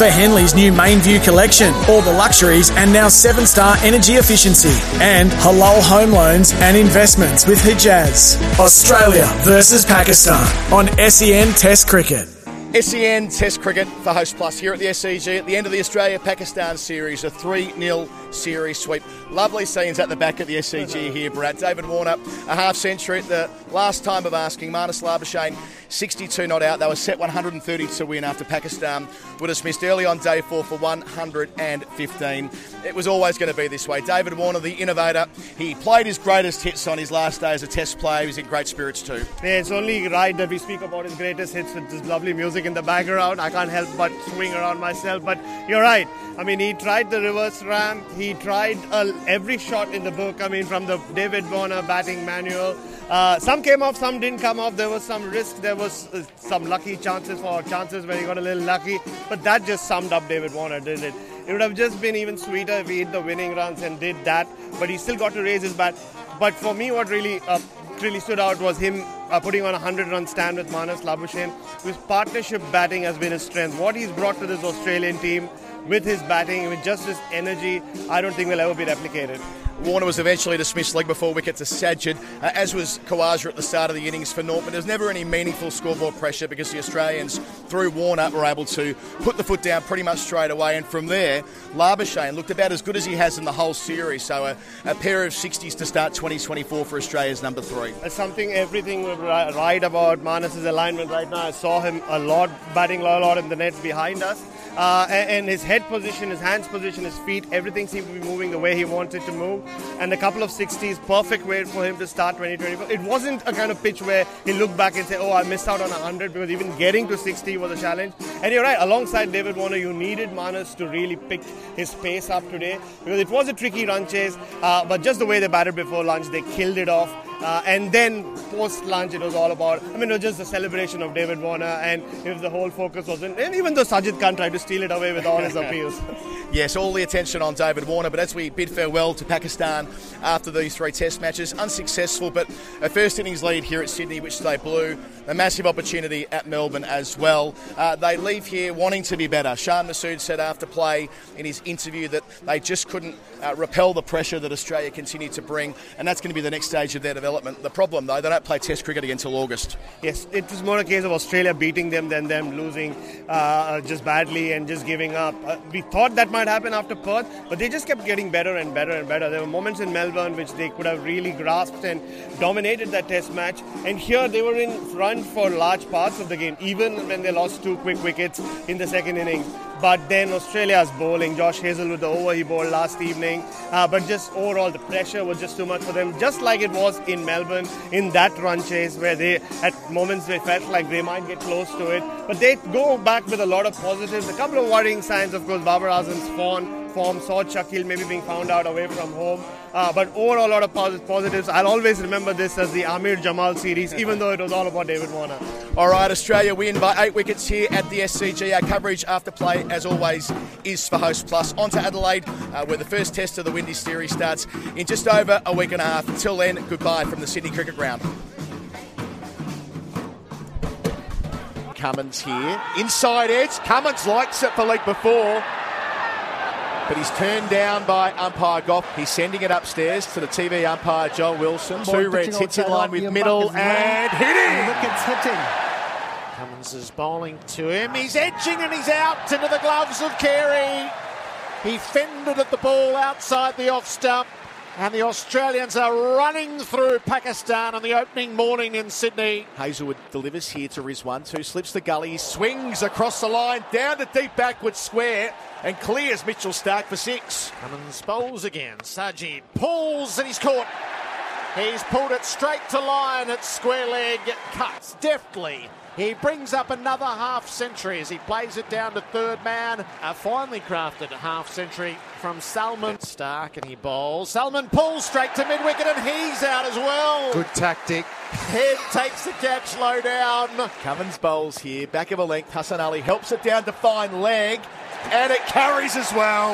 For Henley's new main view collection, all the luxuries and now seven star energy efficiency. And halal home loans and investments with Hijaz. Australia versus Pakistan on SEN Test Cricket. SEN Test Cricket for Host Plus here at the SCG at the end of the Australia Pakistan series, a 3 0 series sweep. Lovely scenes at the back of the SCG here, Brad. David Warner, a half century at the last time of asking. Marnus Labuschagne, 62 not out. They were set 130 to win after Pakistan were dismissed early on day four for 115. It was always going to be this way. David Warner, the innovator, he played his greatest hits on his last day as a test player. He was in great spirits too. Yeah, it's only right that we speak about his greatest hits with this lovely music in the background. I can't help but swing around myself. But you're right. I mean, he tried the reverse ramp. He tried uh, every shot in the book. I mean, from the David Warner batting manual. Uh, some came off, some didn't come off. There was some risk. There was uh, some lucky chances for chances where he got a little lucky. But that just summed up David Warner, didn't it? It would have just been even sweeter if he hit the winning runs and did that. But he still got to raise his bat. But for me, what really uh, really stood out was him uh, putting on a 100 run stand with Marnus Labuschagne. whose partnership batting has been his strength. What he's brought to this Australian team with his batting, with just his energy, I don't think will ever be replicated. Warner was eventually dismissed leg before wicket to Sajid, uh, as was Khawaja at the start of the innings for North. But there was never any meaningful scoreboard pressure because the Australians, through Warner, were able to put the foot down pretty much straight away. And from there, Labuschagne looked about as good as he has in the whole series. So a, a pair of 60s to start 2024 for Australia's number three. It's something everything would right about Marnus's alignment right now. I saw him a lot batting a lot in the nets behind us. Uh, and, his head position, his hands position, his feet, everything seemed to be moving the way he wanted to move. And a couple of 60s, perfect way for him to start 2024. It wasn't a kind of pitch where he looked back and said, "Oh, I missed out on 100," because even getting to 60 was a challenge. And you're right. Alongside David Warner, you needed Marnus to really pick his pace up today because it was a tricky run chase. Uh, but just the way they batted before lunch, they killed it off. Uh, and then post lunch, it was all about, I mean, it was just a celebration of David Warner, and if the whole focus was in, and even though Sajid Khan tried to steal it away with all his appeals. yes, all the attention on David Warner, but as we bid farewell to Pakistan after these three test matches, unsuccessful, but a first innings lead here at Sydney, which they blew, a massive opportunity at Melbourne as well. Uh, they leave here wanting to be better. Shan Masood said after play in his interview that they just couldn't uh, repel the pressure that Australia continued to bring, and that's going to be the next stage of their development. The problem, though, they don't play Test cricket again until August. Yes, it was more a case of Australia beating them than them losing uh, just badly and just giving up. Uh, we thought that might happen after Perth, but they just kept getting better and better and better. There were moments in Melbourne which they could have really grasped and dominated that Test match, and here they were in front for large parts of the game, even when they lost two quick wickets in the second innings. But then Australia's bowling, Josh Hazlewood, the over he bowled last evening. Uh, but just overall, the pressure was just too much for them, just like it was in Melbourne in that run chase where they, at moments, they felt like they might get close to it. But they go back with a lot of positives. A couple of worrying signs, of course, Babar Azam's form form, Saud Shakeel maybe being found out away from home. Uh, but overall, a lot of positives. I'll always remember this as the Aamer Jamal series, even though it was all about David Warner. All right, Australia win by eight wickets here at the SCG. Our coverage after play, as always, is for Host Plus. On to Adelaide, uh, where the first test of the Windies series starts in just over a week and a half. Until then, goodbye from the Sydney Cricket Ground. Cummins here. Inside edge. Cummins likes it for leg before but he's turned down by umpire Gough. He's sending it upstairs to the TV umpire Joel Wilson. Two reds hits in line with middle and hitting. Wickets hitting. Cummins is bowling to him. He's edging and he's out into the gloves of Carey. He fended at the ball outside the off stump. And the Australians are running through Pakistan on the opening morning in Sydney. Hazlewood delivers here to Rizwan, who slips the gully, swings across the Lyon, down the deep backward square, and clears Mitchell Starc for six. Cummins bowls again. Sajid pulls and he's caught. He's pulled it straight to line at square leg. Cuts deftly. He brings up another half century as he plays it down to third man. A finely crafted half century from Salman. Starc and he bowls. Salman pulls straight to mid wicket and he's out as well. Good tactic. Head takes the catch low down. Cummins bowls here, back of a length. Hassan Ali helps it down to fine leg, and it carries as well.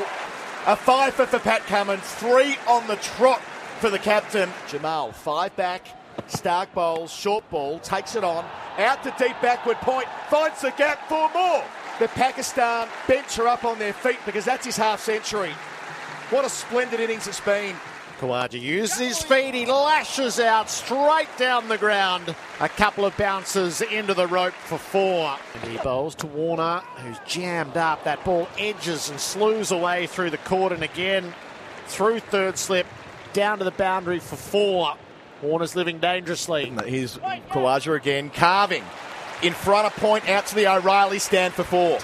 A five for, for Pat Cummins, three on the trot for the captain. Jamal, five back. Starc bowls, short ball, takes it on, out to deep backward point, finds the gap for more. The Pakistan bench are up on their feet because that's his half century. What a splendid innings it's been. Khawaja uses his feet, he lashes out straight down the ground. A couple of bounces into the rope for four. And he bowls to Warner, who's jammed up. That ball edges and slews away through the cordon again, through third slip, down to the boundary for four. Warner's living dangerously. Here's Khawaja again, carving in front of point out to the O'Reilly stand for four.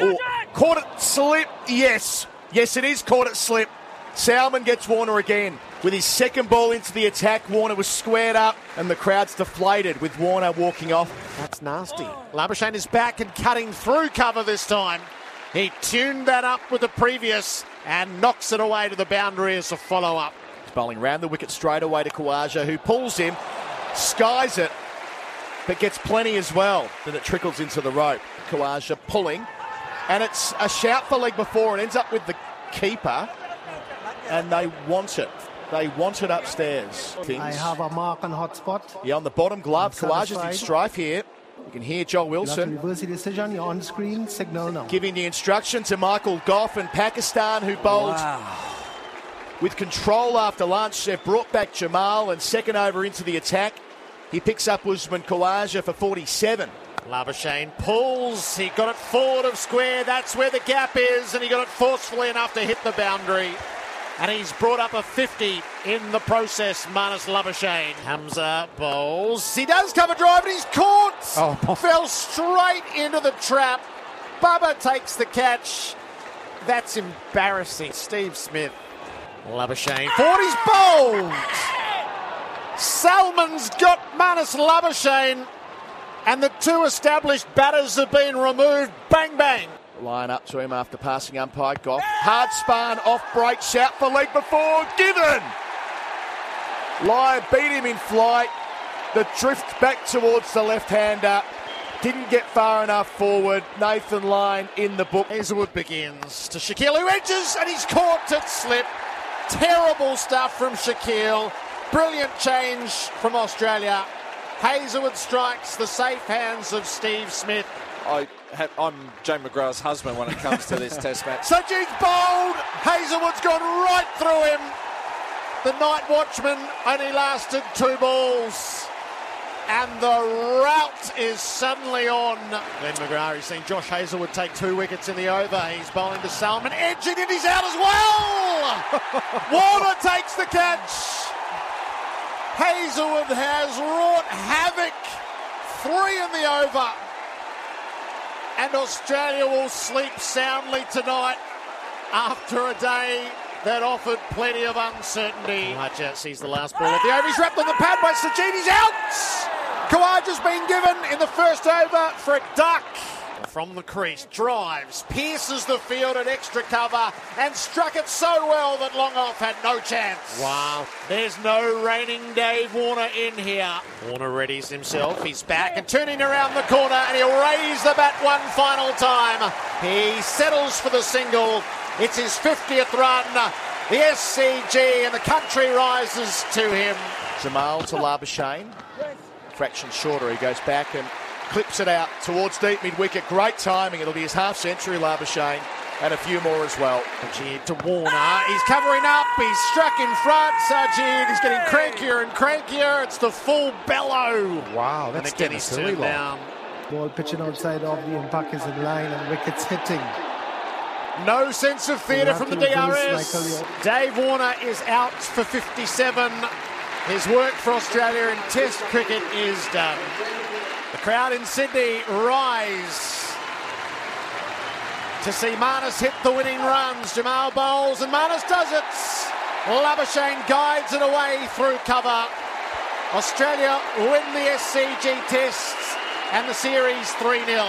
Oh, caught it slip, yes. Yes, it is caught it slip. Salman gets Warner again. With his second ball into the attack, Warner was squared up and the crowd's deflated with Warner walking off. That's nasty. Oh. Labuschagne is back and cutting through cover this time. He tuned that up with the previous and knocks it away to the boundary as a follow up. He's bowling round the wicket straight away to Khawaja, who pulls him, skies it, but gets plenty as well. Then it trickles into the rope. Khawaja pulling, and it's a shout for leg before. It ends up with the keeper, and they want it. They want it upstairs. Things. I have a mark on hotspot. Yeah, on the bottom glove, I'm Khawaja's in satisfied. strife here. You can hear Joel You have to Wilson reverse the decision. You're on screen. Signal now. giving the instruction to Michael Gough and Pakistan, who bowled with control after lunch. They've brought back Jamal and second over into the attack. He picks up Usman Khawaja for 47. Labuschagne pulls. He got it forward of square. That's where the gap is, and he got it forcefully enough to hit the boundary. And he's brought up a 50 in the process, Marnus Labuschagne. Hamza bowls. He does cover drive, and he's caught. Oh. Fell straight into the trap. Babar takes the catch. That's embarrassing. Steve Smith. Labuschagne. 40's bowled. Salman's got Marnus Labuschagne. And the two established batters have been removed. Bang, bang. Line up to him after passing umpire Gough. Hard spun off break, shout for leg before, given. Lyon beat him in flight. The drift back towards the left hander. Didn't get far enough forward. Nathan Lyon in the book. Hazlewood begins to Shakeel, who edges and he's caught it slip. Terrible stuff from Shakeel. Brilliant change from Australia. Hazlewood strikes the safe hands of Steve Smith. I have, I'm Jane McGrath's husband when it comes to this test match. Sajid's bowled. Hazlewood's gone right through him. The night watchman only lasted two balls. And the rout is suddenly on. Glenn McGrath has seen Josh Hazlewood take two wickets in the over. He's bowling to Salman, edging and he's out as well. Warner takes the catch. Hazlewood has wrought havoc. Three in the over. And Australia will sleep soundly tonight after a day that offered plenty of uncertainty. Khawaja sees the last ball of the over. He's wrapped on the pad by Sajid. He's out. Khawaja's been given in the first over for a duck. From the crease, drives, pierces the field at extra cover, and struck it so well that Longoff had no chance. Wow. There's no reining Dave Warner in here. Warner readies himself. He's back and turning around the corner, and he'll raise the bat one final time. He settles for the single. It's his 50th run. The SCG and the country rises to him. Jamal to Labuschagne. Fraction shorter. He goes back and clips it out towards deep mid wicket. Great timing. It'll be his half century, Labuschagne, and a few more as well. Sajid to Warner. He's covering up. He's struck in front. Sajid is getting crankier and crankier. It's the full bellow. Wow, that's getting he's silly turned long. down. Ball pitching outside of the impact is in line and wickets hitting. No sense of theatre from the DRS. Dave Warner is out for 57. His work for Australia in Test cricket is done. The crowd in Sydney rise to see Marnus hit the winning runs. Jamal bowls and Marnus does it. Labuschagne guides it away through cover. Australia win the SCG tests and the series 3 0.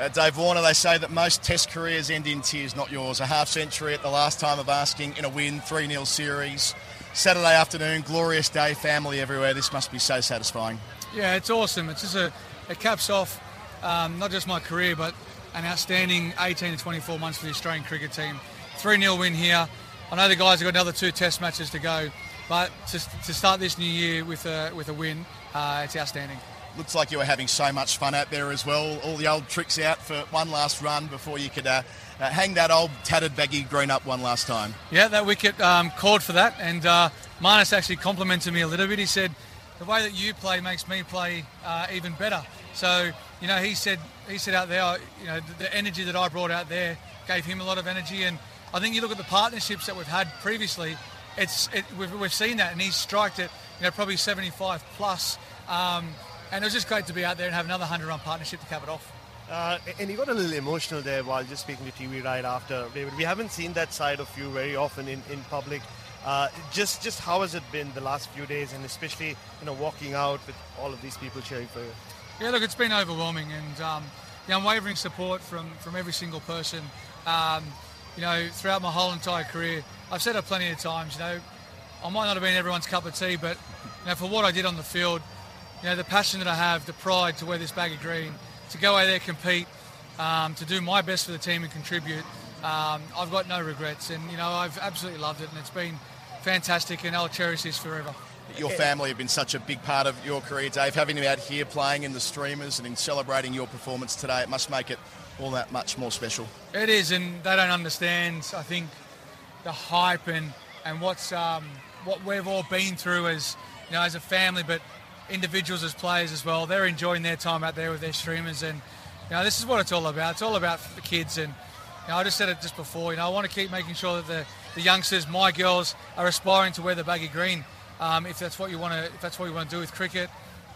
Uh, Dave Warner, they say that most test careers end in tears, not yours. A half century at the last time of asking in a win, 3 0 series. Saturday afternoon, glorious day, family everywhere. This must be so satisfying. Yeah, it's awesome. It's just a, it caps off um, not just my career, but an outstanding 18 to 24 months for the Australian cricket team. 3 0 win here. I know the guys have got another two test matches to go, but to, to start this new year with a, with a win, uh, it's outstanding. Looks like you were having so much fun out there as well. All the old tricks out for one last run before you could uh, uh, hang that old tattered baggy green up one last time. Yeah, that wicket um, called for that, and uh, Marnus actually complimented me a little bit. He said, "The way that you play makes me play uh, even better." So, you know, he said he said out there, you know, the, the energy that I brought out there gave him a lot of energy, and I think you look at the partnerships that we've had previously. It's it, we've, we've seen that, and he's striked it, you know, probably 75 plus. Um, and it was just great to be out there and have another 100 run partnership to cap it off. Uh, and you got a little emotional there while just speaking to TV right after, David. We haven't seen that side of you very often in, in public. Uh, just just how has it been the last few days, and especially you know walking out with all of these people cheering for you? Yeah, look, it's been overwhelming, and um, the unwavering support from from every single person. Um, you know, throughout my whole entire career, I've said it plenty of times. You know, I might not have been everyone's cup of tea, but you know, for what I did on the field, you know, the passion that I have, the pride to wear this bag of green, to go out there compete, um, to do my best for the team and contribute. Um, I've got no regrets, and you know I've absolutely loved it, and it's been fantastic, and I'll cherish this forever. Your family have been such a big part of your career, Dave. Having them out here playing in the streamers and in celebrating your performance today, it must make it all that much more special. It is, and they don't understand. I think the hype and and what's um, what we've all been through as you know as a family, but individuals as players as well. They're enjoying their time out there with their streamers, and you know this is what it's all about. It's all about the kids, and you know, I just said it just before. You know, I want to keep making sure that the, the youngsters, my girls, are aspiring to wear the baggy green. Um, if that's what you want to, if that's what you want to do with cricket,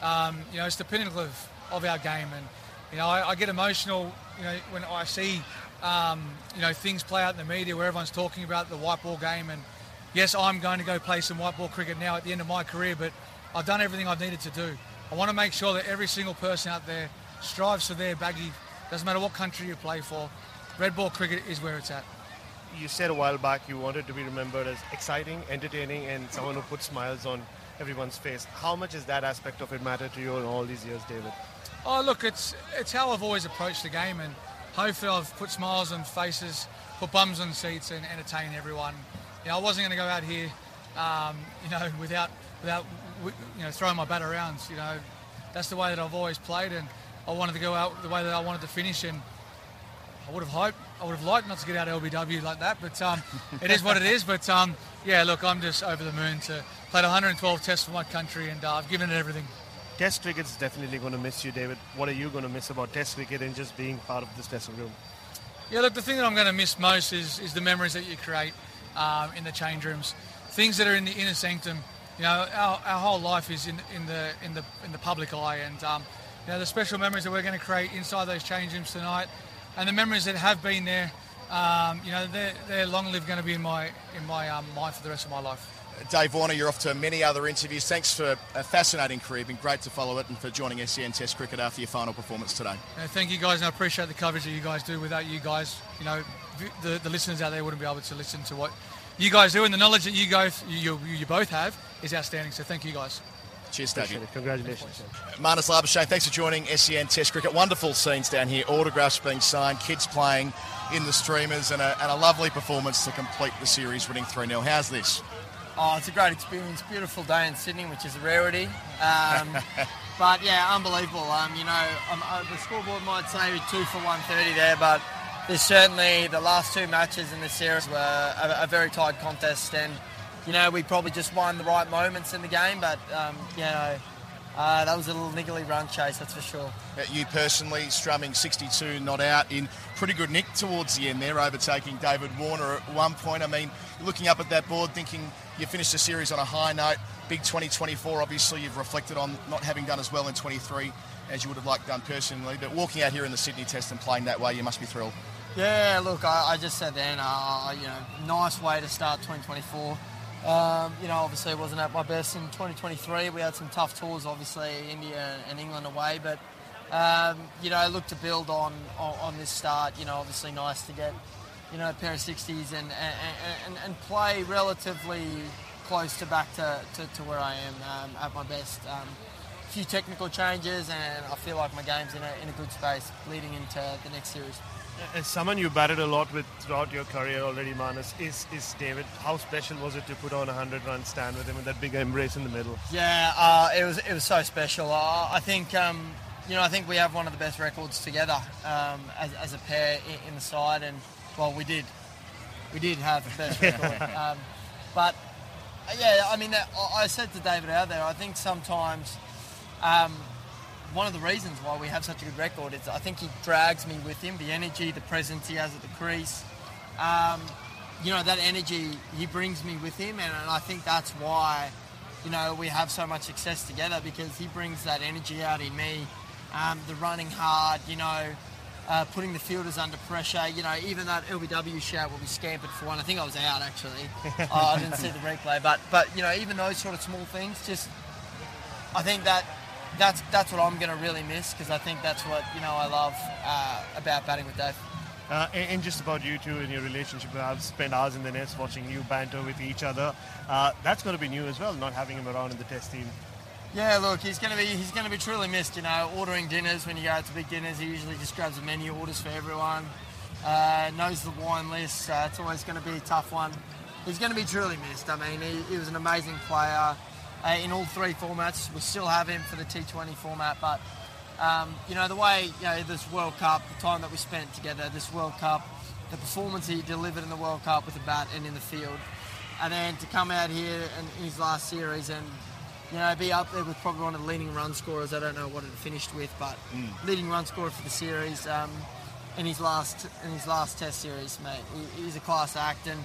um, you know, it's the pinnacle of, of our game, and you know, I, I get emotional, you know, when I see, um, you know, things play out in the media where everyone's talking about the white ball game, and yes, I'm going to go play some white ball cricket now at the end of my career, but I've done everything I've needed to do. I want to make sure that every single person out there strives for their baggy. Doesn't matter what country you play for. Red ball cricket is where it's at. You said a while back you wanted to be remembered as exciting, entertaining, and someone who puts smiles on everyone's face. How much has that aspect of it mattered to you in all these years, David? Oh, look, it's it's how I've always approached the game, and hopefully I've put smiles on faces, put bums on seats, and entertain everyone. You know, I wasn't going to go out here, um, you know, without without you know throwing my bat around. You know, that's the way that I've always played, and I wanted to go out the way that I wanted to finish, and I would have hoped, I would have liked not to get out of LBW like that, but um, it is what it is. But um, yeah, look, I'm just over the moon to play 112 tests for my country, and uh, I've given it everything. Test cricket's definitely going to miss you, David. What are you going to miss about Test cricket and just being part of this dressing room? Yeah, look, the thing that I'm going to miss most is, is the memories that you create um, in the change rooms, things that are in the inner sanctum. You know, our, our whole life is in, in the in the in the public eye, and um, you know the special memories that we're going to create inside those change rooms tonight, and the memories that have been there. Um, you know, they're, they're long lived going to be in my in my um, mind for the rest of my life. Dave Warner, you're off to many other interviews. Thanks for a fascinating career. Been great to follow it and for joining SEN Test Cricket after your final performance today. Uh, thank you guys, and I appreciate the coverage that you guys do. Without you guys, you know, the, the listeners out there wouldn't be able to listen to what you guys do, and the knowledge that you guys you, you, you both have is outstanding. So thank you guys. Cheers, Dave. Congratulations. Marnus Labuschagne, thanks for joining SEN Test Cricket. Wonderful scenes down here, autographs being signed, kids playing in the streamers, and a, and a lovely performance to complete the series, winning 3 0. How's this? Oh, it's a great experience. Beautiful day in Sydney, which is a rarity. Um, but yeah, unbelievable. Um, you know, um, uh, the scoreboard might say two for 130 there, but there's certainly the last two matches in the series were a, a very tight contest, and you know we probably just won the right moments in the game, but um, you know. Uh, that was a little niggly run chase, that's for sure. You personally strumming 62 not out in pretty good nick towards the end there, overtaking David Warner at one point. I mean, looking up at that board, thinking you finished the series on a high note. Big 2024, obviously, you've reflected on not having done as well in 23 as you would have liked done personally. But walking out here in the Sydney Test and playing that way, you must be thrilled. Yeah, look, I, I just said then, uh, you know, nice way to start 2024. Um, you know, obviously wasn't at my best in 2023. We had some tough tours, obviously India and England away, but um, you know, look to build on, on, on this start. You know, obviously nice to get you know a pair of 60s and and, and, and play relatively close to back to, to, to where I am um, at my best. Um, a few technical changes, and I feel like my game's in a, in a good space leading into the next series. As someone you batted a lot with throughout your career already, Marnus, is, is David. How special was it to put on a 100 run stand with him and that big embrace in the middle? Yeah, uh, it was it was so special. Uh, I think um, you know I think we have one of the best records together um, as, as, a pair in, in, the side, and well, we did we did have the best record. Um, but yeah, I mean, I said to David out there, I think sometimes um, one of the reasons why we have such a good record is I think he drags me with him. The energy, the presence he has at the crease, um, you know, that energy he brings me with him, and, and I think that's why you know we have so much success together because he brings that energy out in me. Um, the running hard, you know, uh, putting the fielders under pressure. You know, even that LBW shout where we scampered for one. I think I was out actually. oh, I didn't see the replay, but but you know, even those sort of small things, just I think that that's that's what I'm going to really miss because I think that's what you know I love uh, about batting with Dave. Uh, and, and, just about you two and your relationship, I've spent hours in the nets watching you banter with each other. Uh, that's going to be new as well, not having him around in the test team. Yeah, look, he's going to be he's going to be truly missed. You know, ordering dinners when you go out to big dinners, he usually just grabs a menu, orders for everyone, uh, knows the wine list. Uh, it's always going to be a tough one. He's going to be truly missed. I mean, he, he was an amazing player uh, in all three formats. We still have him for the T20 format, but um, you know the way you know this World Cup, the time that we spent together, this World Cup, the performance he delivered in the World Cup with the bat and in the field, and then to come out here and in his last series and you know, be up there with probably one of the leading run scorers. I don't know what it finished with, but mm. leading run scorer for the series um, in his last in his last Test series, mate. He, he's a class act and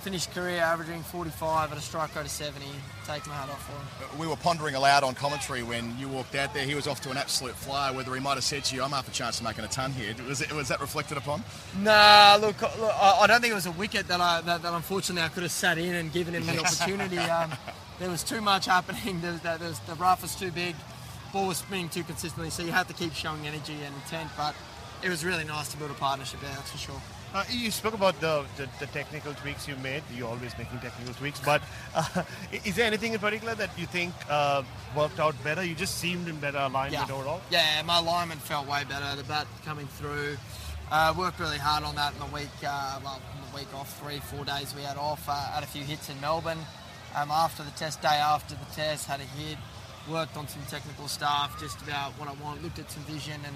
finished career averaging 45 at a strike rate of 70. Take my hat off for him. We were pondering aloud on commentary when you walked out there. He was off to an absolute flyer. Whether he might have said to you, "I'm half a chance of making a ton here." Was, it, was that reflected upon? Nah, look, look, I don't think it was a wicket that I that, that unfortunately I could have sat in and given him the opportunity. Um, there was too much happening. There was, there was, the rough was too big, ball was spinning too consistently, so you had to keep showing energy and intent. But it was really nice to build a partnership there, that's for sure. Uh, you spoke about the, the, the, technical tweaks you made. You're always making technical tweaks, but uh, is there anything in particular that you think uh, worked out better? You just seemed in better alignment yeah. overall. Yeah, my alignment felt way better. The bat coming through. Uh, worked really hard on that in the week. Uh, well, in the week off, three, four days we had off. Uh, had a few hits in Melbourne. Um, after the test, day after the test, had a hit. Worked on some technical stuff, just about what I want. Looked at some vision and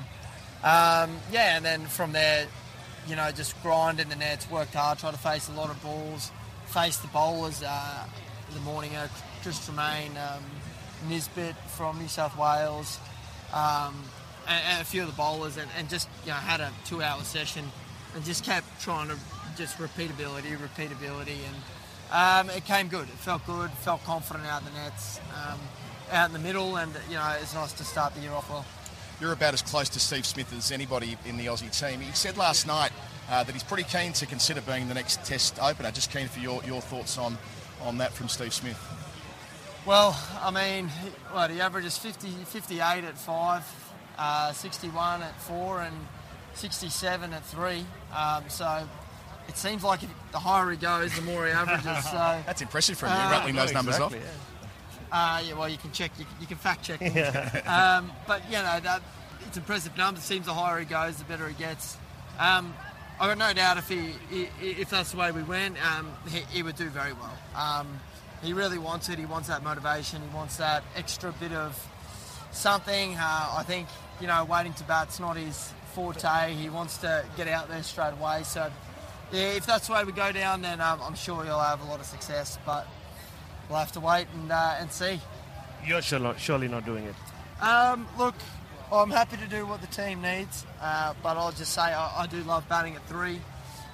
um, yeah, and then from there you know, just grind in the nets, worked hard, tried to face a lot of balls, face the bowlers uh, the morning. Uh, Chris Tremain, um, Nisbet from New South Wales, um, and, and, a few of the bowlers, and, and just you know had a two-hour session, and just kept trying to just repeatability, repeatability, and um, it came good. It felt good, felt confident out in the nets, um, out in the middle, and you know it's nice to start the year off well you're about as close to Steve Smith as anybody in the Aussie team. He said last night uh, that he's pretty keen to consider being the next Test opener. Just keen for your, your thoughts on, on that from Steve Smith. Well, I mean, what he averages 50, 58 at five, uh, 61 at four, and 67 at three. Um, so it seems like the higher he goes, the more he averages. So that's impressive from you, uh, rattling those numbers exactly, off. Yeah. Uh, yeah, well, you can check, you, you can fact check. Yeah. Um, but you know, that, it's impressive numbers. Seems the higher he goes, the better he gets. Um, I got no doubt if he, if that's the way we went, um, he, he, would do very well. Um, he really wants it. He wants that motivation. He wants that extra bit of something. Uh, I think you know, waiting to bat's not his forte. He wants to get out there straight away. So, yeah, if that's the way we go down, then um, I'm sure he'll have a lot of success. But we'll have to wait and uh, and see. You're surely not doing it. Um, look, I'm happy to do what the team needs, uh, but I'll just say I, I, do love batting at three.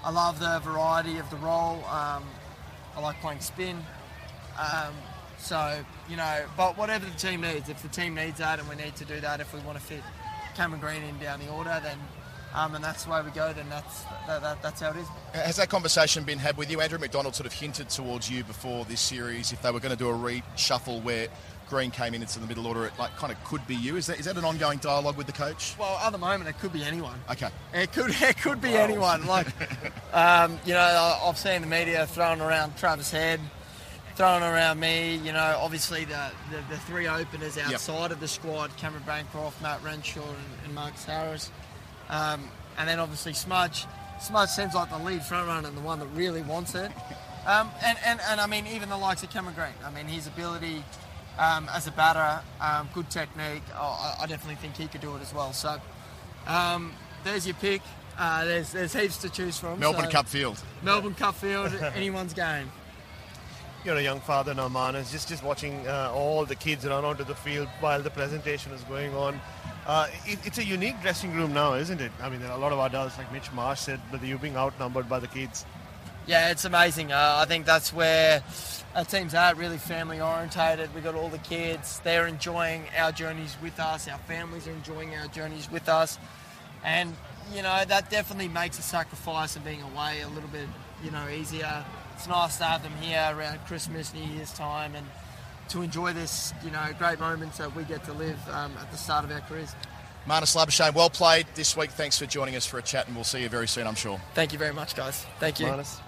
I love the variety of the role. Um, I like playing spin. Um, so, you know, but whatever the team needs, if the team needs that and we need to do that, if we want to fit Cameron Green in down the order, then um, and that's the way we go, then that's that, that, that's how it is. Has that conversation been had with you? Andrew McDonald sort of hinted towards you before this series if they were going to do a reshuffle where Green came in into the middle order, it like kind of could be you. Is that is that an ongoing dialogue with the coach? Well, at the moment, it could be anyone. Okay. It could it could be anyone. Like, um, you know, I've seen the media throwing around Travis Head, throwing around me. You know, obviously the the, the three openers outside of the squad: Cameron Bancroft, Matt Renshaw, and, and Marcus Harris. Um, and then obviously Smudge. Smudge seems like the lead front runner and the one that really wants it. Um, and, and, and I mean, even the likes of Cameron Green. I mean, his ability um, as a batter, um, good technique. Oh, I, I definitely think he could do it as well. So um, there's your pick. Uh, there's there's heaps to choose from. Melbourne so Cup Field. Melbourne Cup Field, anyone's game. You're a young father now, Marnus. Just just watching uh, all the kids run onto the field while the presentation is going on. Uh, it, it's a unique dressing room now, isn't it? I mean, there are a lot of adults, like Mitch Marsh said, but you're being outnumbered by the kids. Yeah, it's amazing. Uh, I think that's where our team's at, really family orientated. We've got all the kids. They're enjoying our journeys with us. Our families are enjoying our journeys with us. And, you know, that definitely makes a sacrifice of being away a little bit, you know, easier. It's nice to have them here around Christmas, New Year's time, and to enjoy this, you know, great moments that we get to live um, at the start of our careers. Marnus Labuschagne, well played this week. Thanks for joining us for a chat, and we'll see you very soon, I'm sure. Thank you very much, guys. Thank you. Marnus.